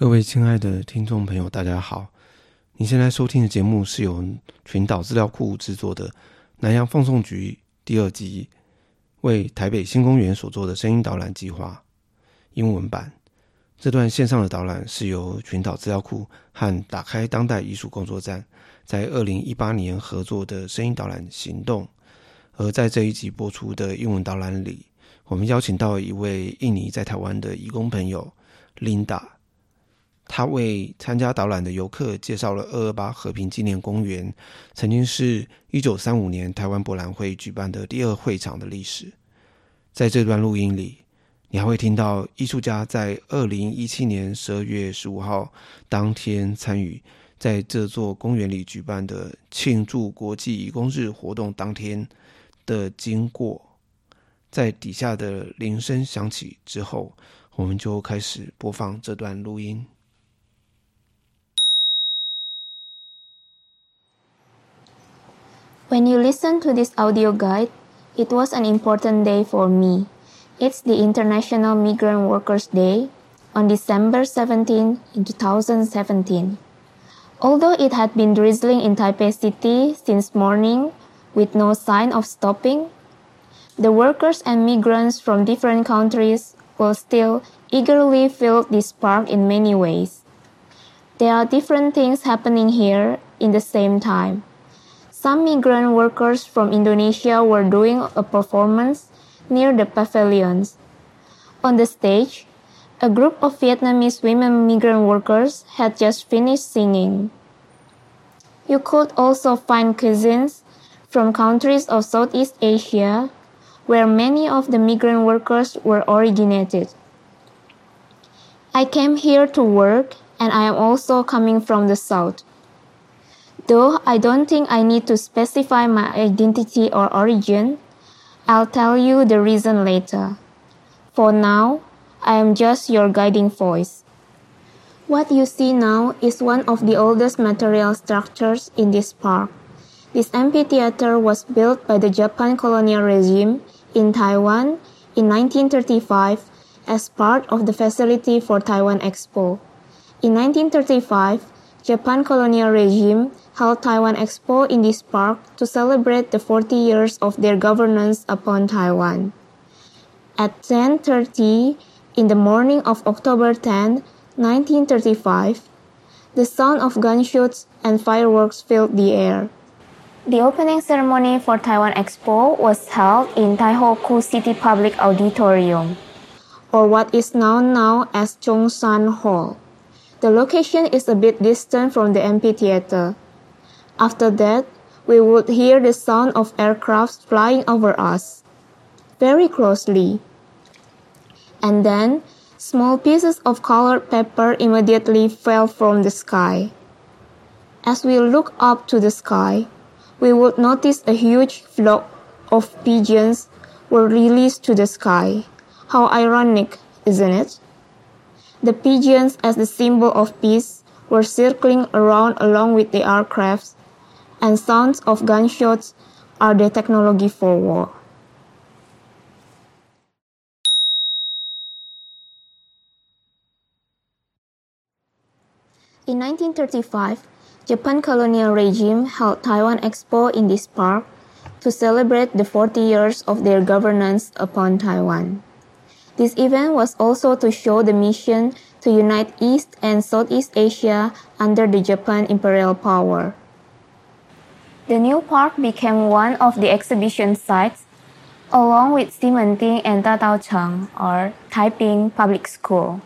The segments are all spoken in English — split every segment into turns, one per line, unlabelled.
各位亲爱的听众朋友，大家好！你现在收听的节目是由群岛资料库制作的《南洋放送局》第二集为台北新公园所做的声音导览计划英文版。这段线上的导览是由群岛资料库和打开当代艺术工作站在二零一八年合作的声音导览行动。而在这一集播出的英文导览里，我们邀请到一位印尼在台湾的义工朋友 Linda。他为参加导览的游客介绍了二二八和平纪念公园曾经是一九三五年台湾博览会举办的第二会场的历史。在这段录音里，你还会听到艺术家在二零一七年十二月十五号当天参与在这座公园里举办的庆祝国际义工日活动当天的经过。在底下的铃声响起之后，我们就开始播放这段录音。
When you listen to this audio guide, it was an important day for me. It's the International Migrant Workers Day on December 17 2017. Although it had been drizzling in Taipei City since morning with no sign of stopping, the workers and migrants from different countries will still eagerly fill this park in many ways. There are different things happening here in the same time. Some migrant workers from Indonesia were doing a performance near the pavilions. On the stage, a group of Vietnamese women migrant workers had just finished singing. You could also find cuisines from countries of Southeast Asia, where many of the migrant workers were originated. I came here to work, and I am also coming from the South. Though I don't think I need to specify my identity or origin, I'll tell you the reason later. For now, I am just your guiding voice. What you see now is one of the oldest material structures in this park. This amphitheater was built by the Japan colonial regime in Taiwan in 1935 as part of the facility for Taiwan Expo. In 1935, Japan colonial regime held Taiwan Expo in this park to celebrate the 40 years of their governance upon Taiwan. At 10:30 in the morning of October 10, 1935, the sound of gunshots and fireworks filled the air. The opening ceremony for Taiwan Expo was held in Taihoku City Public Auditorium, or what is now known now as Zhongshan Hall. The location is a bit distant from the amphitheater. After that, we would hear the sound of aircraft flying over us, very closely. And then, small pieces of colored paper immediately fell from the sky. As we looked up to the sky, we would notice a huge flock of pigeons were released to the sky. How ironic, isn't it? The pigeons, as the symbol of peace, were circling around along with the aircrafts, and sounds of gunshots are the technology for war. In 1935, Japan colonial regime held Taiwan Expo in this park to celebrate the 40 years of their governance upon Taiwan. This event was also to show the mission to unite East and Southeast Asia under the Japan imperial power. The new park became one of the exhibition sites along with Ximending and Dadaochang or Taiping Public School.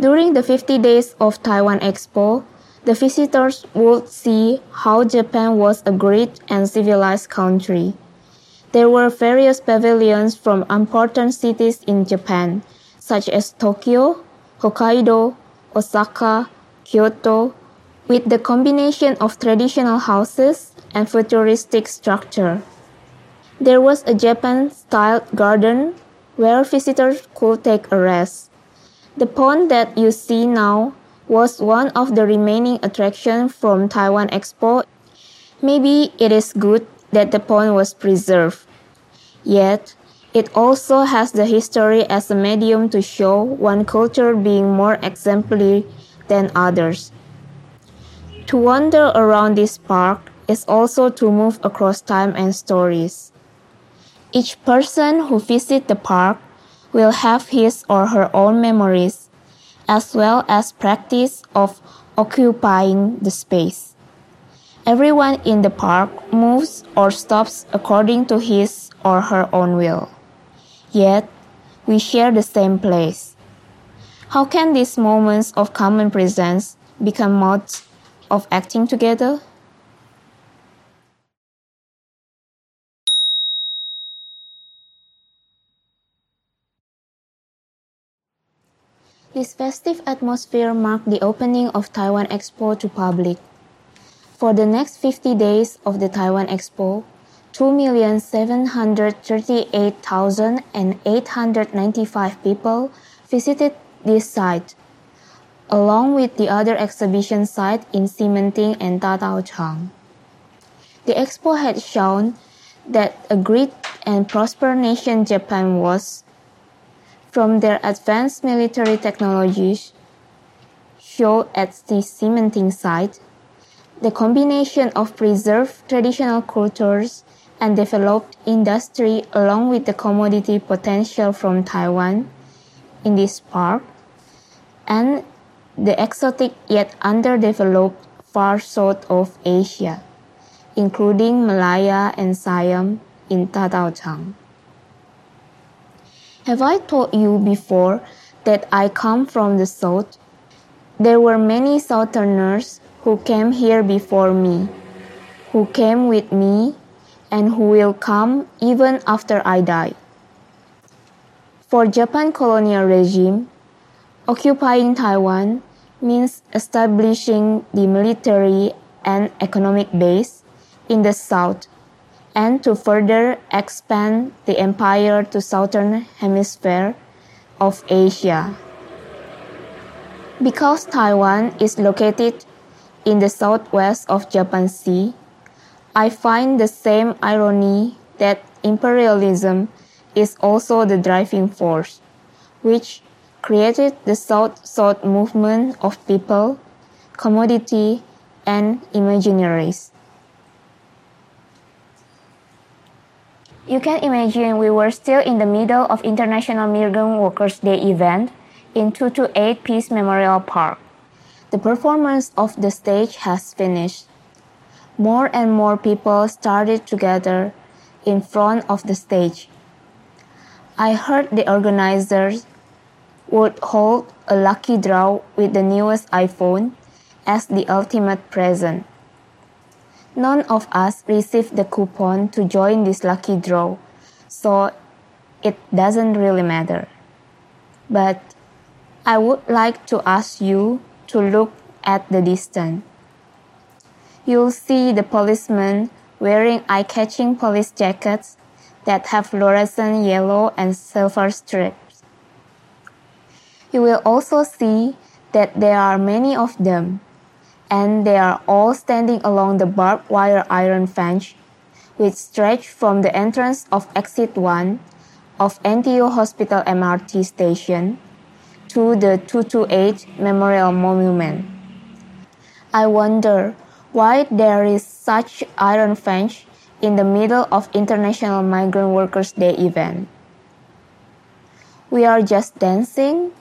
During the 50 days of Taiwan Expo, the visitors would see how Japan was a great and civilized country. There were various pavilions from important cities in Japan, such as Tokyo, Hokkaido, Osaka, Kyoto, with the combination of traditional houses and futuristic structure. There was a Japan-style garden where visitors could take a rest. The pond that you see now was one of the remaining attractions from Taiwan Expo. Maybe it is good that the pond was preserved. Yet, It also has the history as a medium to show one culture being more exemplary than others. To wander around this park is also to move across time and stories. Each person who visits the park will have his or her own memories, as well as practice of occupying the space. Everyone in the park moves or stops according to his or her own will. Yet, we share the same place. How can these moments of common presence become modes of acting together? This festive atmosphere marked the opening of Taiwan Expo to public. For the next 50 days of the Taiwan Expo, 2,738,895 people visited this site, along with the other exhibition sites in Ximending and Dadaochang. The expo had shown that a great and prosperous nation Japan was from their advanced military technologies shown at the Ximending site, the combination of preserved traditional cultures and developed industry along with the commodity potential from Taiwan in this park, and the exotic yet underdeveloped far south of Asia, including Malaya and Siam in Dadaochang. Have I told you before that I come from the south? There were many southerners who came here before me, who came with me, and who will come even after I die. For Japan colonial regime, occupying Taiwan means establishing the military and economic base in the south and to further expand the empire to southern hemisphere of Asia. Because Taiwan is located in the southwest of Japan Sea, I find the same irony that imperialism is also the driving force, which created the South-South movement of people, commodity, and imaginaries. You can imagine we were still in the middle of International Migrant Workers' Day event in 228 Peace Memorial Park. The performance of the stage has finished. More and more people started to gather in front of the stage. I heard the organizers would hold a lucky draw with the newest iPhone as the ultimate present. None of us received the coupon to join this lucky draw, so it doesn't really matter. But I would like to ask you to look at the distance. You'll see the policemen wearing eye-catching police jackets that have fluorescent yellow and silver strips. You will also see that there are many of them and they are all standing along the barbed wire iron fence, which stretch from the entrance of exit 1 of NTU Hospital MRT station to the 228 Memorial Monument. I wonder why there is such iron fence in the middle of International Migrant Workers Day event. We are just dancing,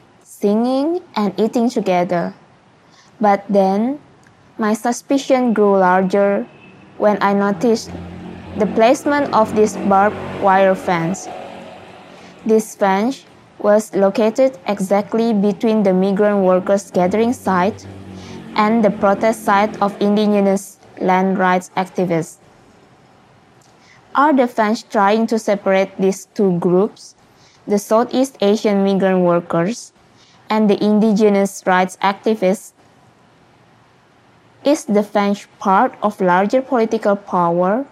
singing, and eating together. But then my suspicion grew larger when I noticed the placement of this barbed wire fence. This fence was located exactly between the migrant workers' gathering site and the protest site of indigenous land rights activists. Are the fence trying to separate these two groups, the Southeast Asian migrant workers and the indigenous rights activists is the French part of larger political power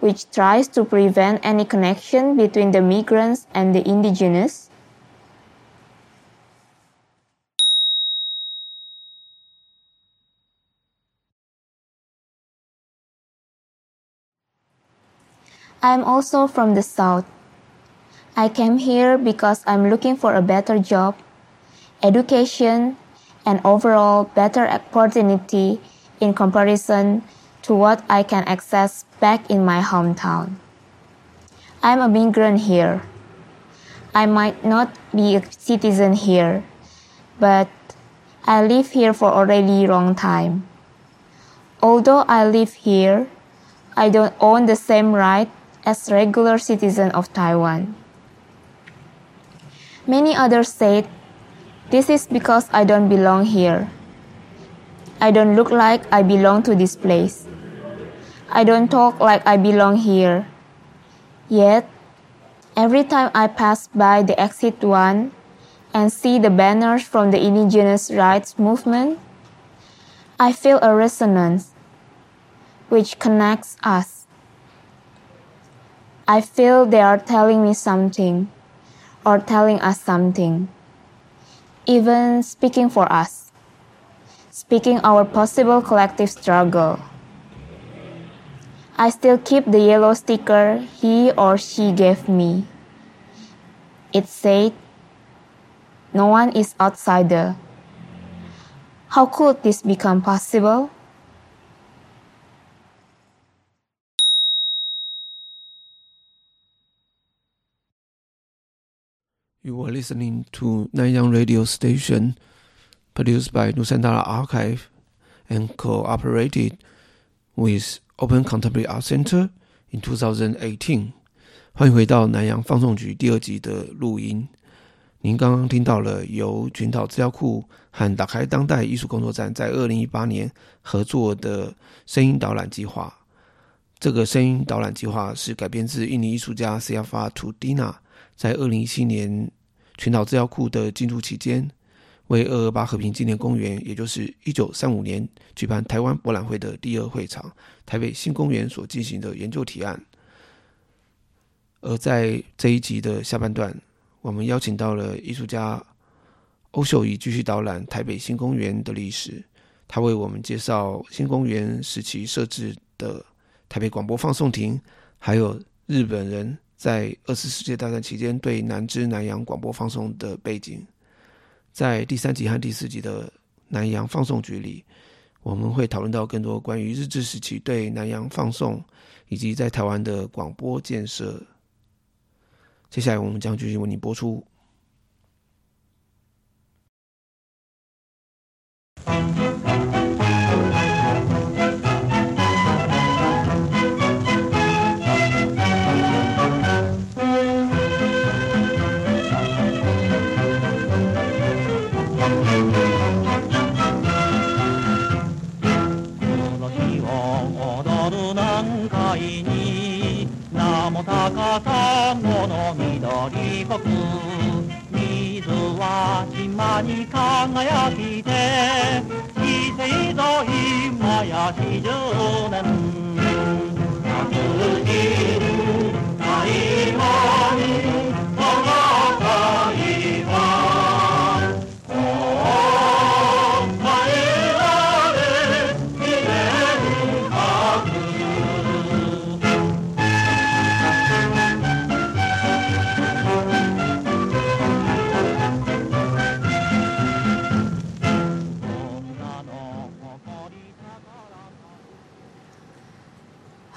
which tries to prevent any connection between the migrants and the indigenous? I am also from the south. I came here because I'm looking for a better job, education, and overall better opportunity in comparison to what I can access back in my hometown. I'm a migrant here. I might not be a citizen here, but I live here for a really long time. Although I live here, I don't own the same right as regular citizen of Taiwan. Many others said, this is because I don't belong here. I don't look like I belong to this place. I don't talk like I belong here. Yet, every time I pass by the exit one and see the banners from the indigenous rights movement, I feel a resonance which connects us. I feel they are telling me something or telling us something, even speaking for us, speaking our possible collective struggle. I still keep the yellow sticker he or she gave me. It said, No one is outsider. How could this become possible?
You are listening to Nanyang Radio Station, produced by Nusantara Archive and cooperated with Open Contemporary Art Center in 2018. 欢迎回到南洋放送局第二集的录音。您刚刚听到了由群岛资料库和打开当代艺术工作站在二零一八年合作的声音导览计划。这个声音导览计划是改编自印尼艺术家 s i a f a Tudina 在二零一七年群岛资料库的进驻期间，为二二八和平纪念公园，也就是一九三五年举办台湾博览会的第二会场——台北新公园所进行的研究提案。而在这一集的下半段，我们邀请到了艺术家欧秀仪继续导览台北新公园的历史。他为我们介绍新公园时期设置的台北广播放送亭，还有日本人。在二次世界大战期间，对南支南洋广播放送的背景，在第三集和第四集的南洋放送局里，我们会讨论到更多关于日治时期对南洋放送以及在台湾的广播建设。接下来，我们将继续为您播出。
サンゴの緑濃く水は島に輝きて伊勢と今や四十年夏に愛もに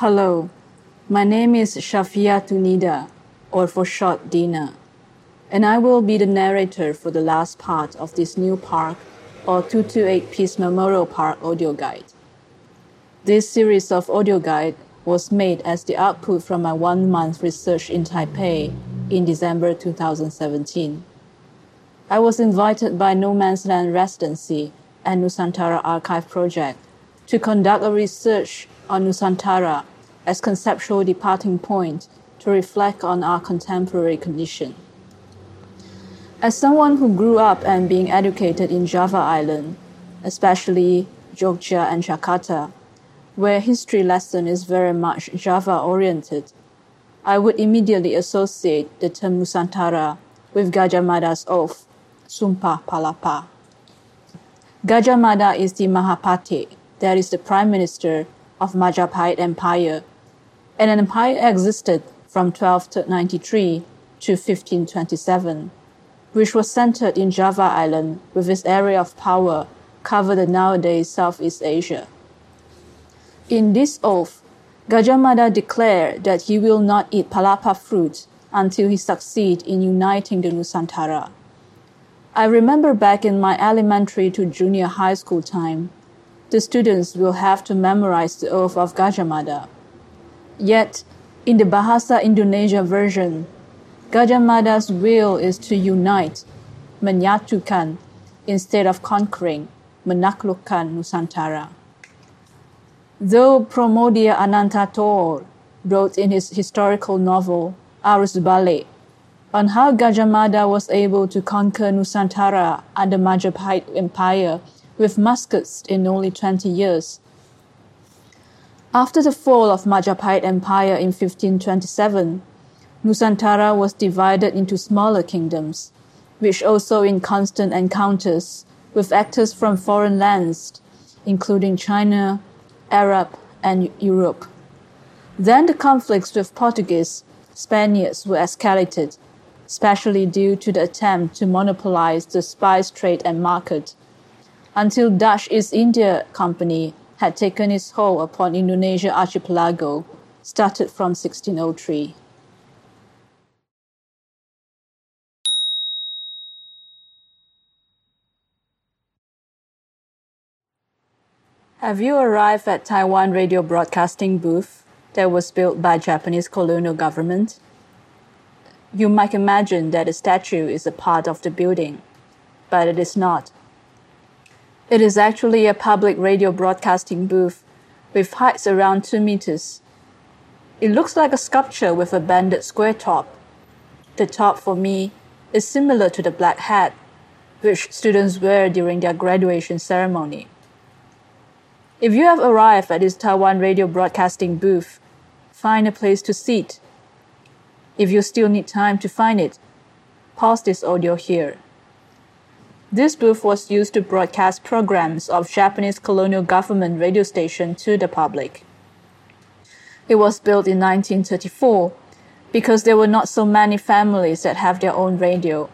湾 my name is Syafiatudina, or for short Dina, and I will be the narrator for the last part of this new park or 228 Peace Memorial Park audio guide. This series of audio guide was made as the output from my one month research in Taipei in December 2017. I was invited by No Man's Land Residency and Nusantara Archive Project to conduct a research on Nusantara as conceptual departing point to reflect on our contemporary condition. As someone who grew up and being educated in Java Island, especially Jogja and Jakarta, where history lesson is very much Java oriented, I would immediately associate the term Nusantara with Gajah Mada's oath, Sumpah Palapa. Gajah Mada is the Mahapatih, that is the prime minister of Majapahit Empire and an empire existed from 1293 to 1527, which was centered in Java Island with its area of power covered the nowadays Southeast Asia. In this oath, Gajah Mada declared that he will not eat palapa fruit until he succeed in uniting the Nusantara. I remember back in my elementary to junior high school time, the students will have to memorize the oath of Gajah Mada. Yet, in the Bahasa Indonesia version, Gajah Mada's will is to unite, menyatukan, instead of conquering, menaklukkan Nusantara. Though Pramoedya Ananta Toer wrote in his historical novel Arus Balik on how Gajah Mada was able to conquer Nusantara the Majapahit Empire with muskets in only 20 years. After the fall of Majapahit Empire in 1527, Nusantara was divided into smaller kingdoms, which also in constant encounters with actors from foreign lands, including China, Arab, and Europe. Then the conflicts with Portuguese, Spaniards were escalated, especially due to the attempt to monopolize the spice trade and market, until Dutch East India Company had taken its hold upon Indonesia archipelago, started from 1603. Have you arrived at Taiwan radio broadcasting booth that was built by Japanese colonial government? You might imagine that the statue is a part of the building, but it is not. It is actually a public radio broadcasting booth with heights around 2 meters. It looks like a sculpture with a banded square top. The top for me is similar to the black hat which students wear during their graduation ceremony. If you have arrived at this Taiwan radio broadcasting booth, find a place to sit. If you still need time to find it, pause this audio here. This booth was used to broadcast programs of Japanese colonial government radio station to the public. It was built in 1934 because there were not so many families that have their own radio.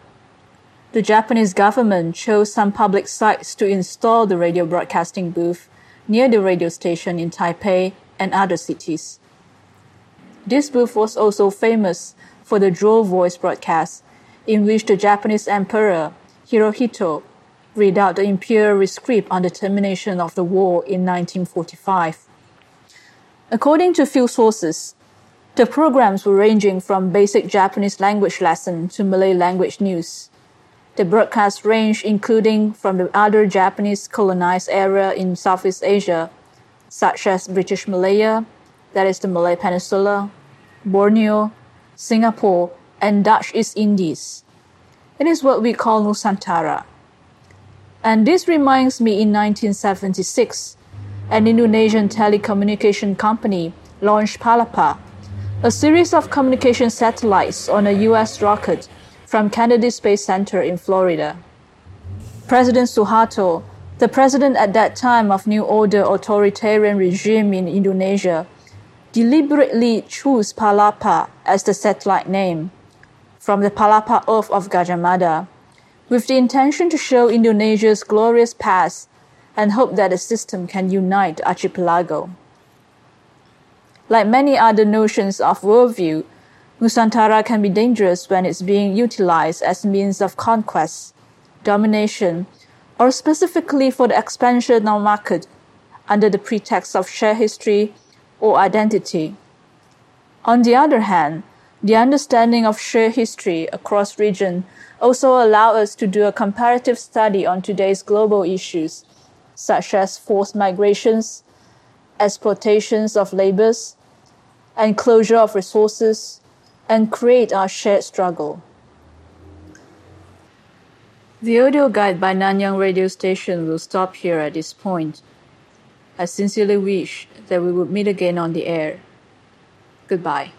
The Japanese government chose some public sites to install the radio broadcasting booth near the radio station in Taipei and other cities. This booth was also famous for the Jewel Voice Broadcast, in which the Japanese Emperor Hirohito read out the imperial rescript on the termination of the war in 1945. According to few sources, the programs were ranging from basic Japanese language lesson to Malay language news. The broadcast range including from the other Japanese colonized area in Southeast Asia, such as British Malaya, that is the Malay Peninsula, Borneo, Singapore, and Dutch East Indies. It is what we call Nusantara. And this reminds me in 1976, an Indonesian telecommunication company launched Palapa, a series of communication satellites on a US rocket from Kennedy Space Center in Florida. President Suharto, the president at that time of New Order authoritarian regime in Indonesia, deliberately chose Palapa as the satellite name from the Palapa Oath of Gajah Mada, with the intention to show Indonesia's glorious past and hope that the system can unite the archipelago. Like many other notions of worldview, Nusantara can be dangerous when it's being utilized as means of conquest, domination, or specifically for the expansion of market under the pretext of shared history or identity. On the other hand, the understanding of shared history across region also allow us to do a comparative study on today's global issues, such as forced migrations, exploitations of labors, and closure of resources, and create our shared struggle. The audio guide by Nanyang radio station will stop here at this point. I sincerely wish that we would meet again on the air. Goodbye.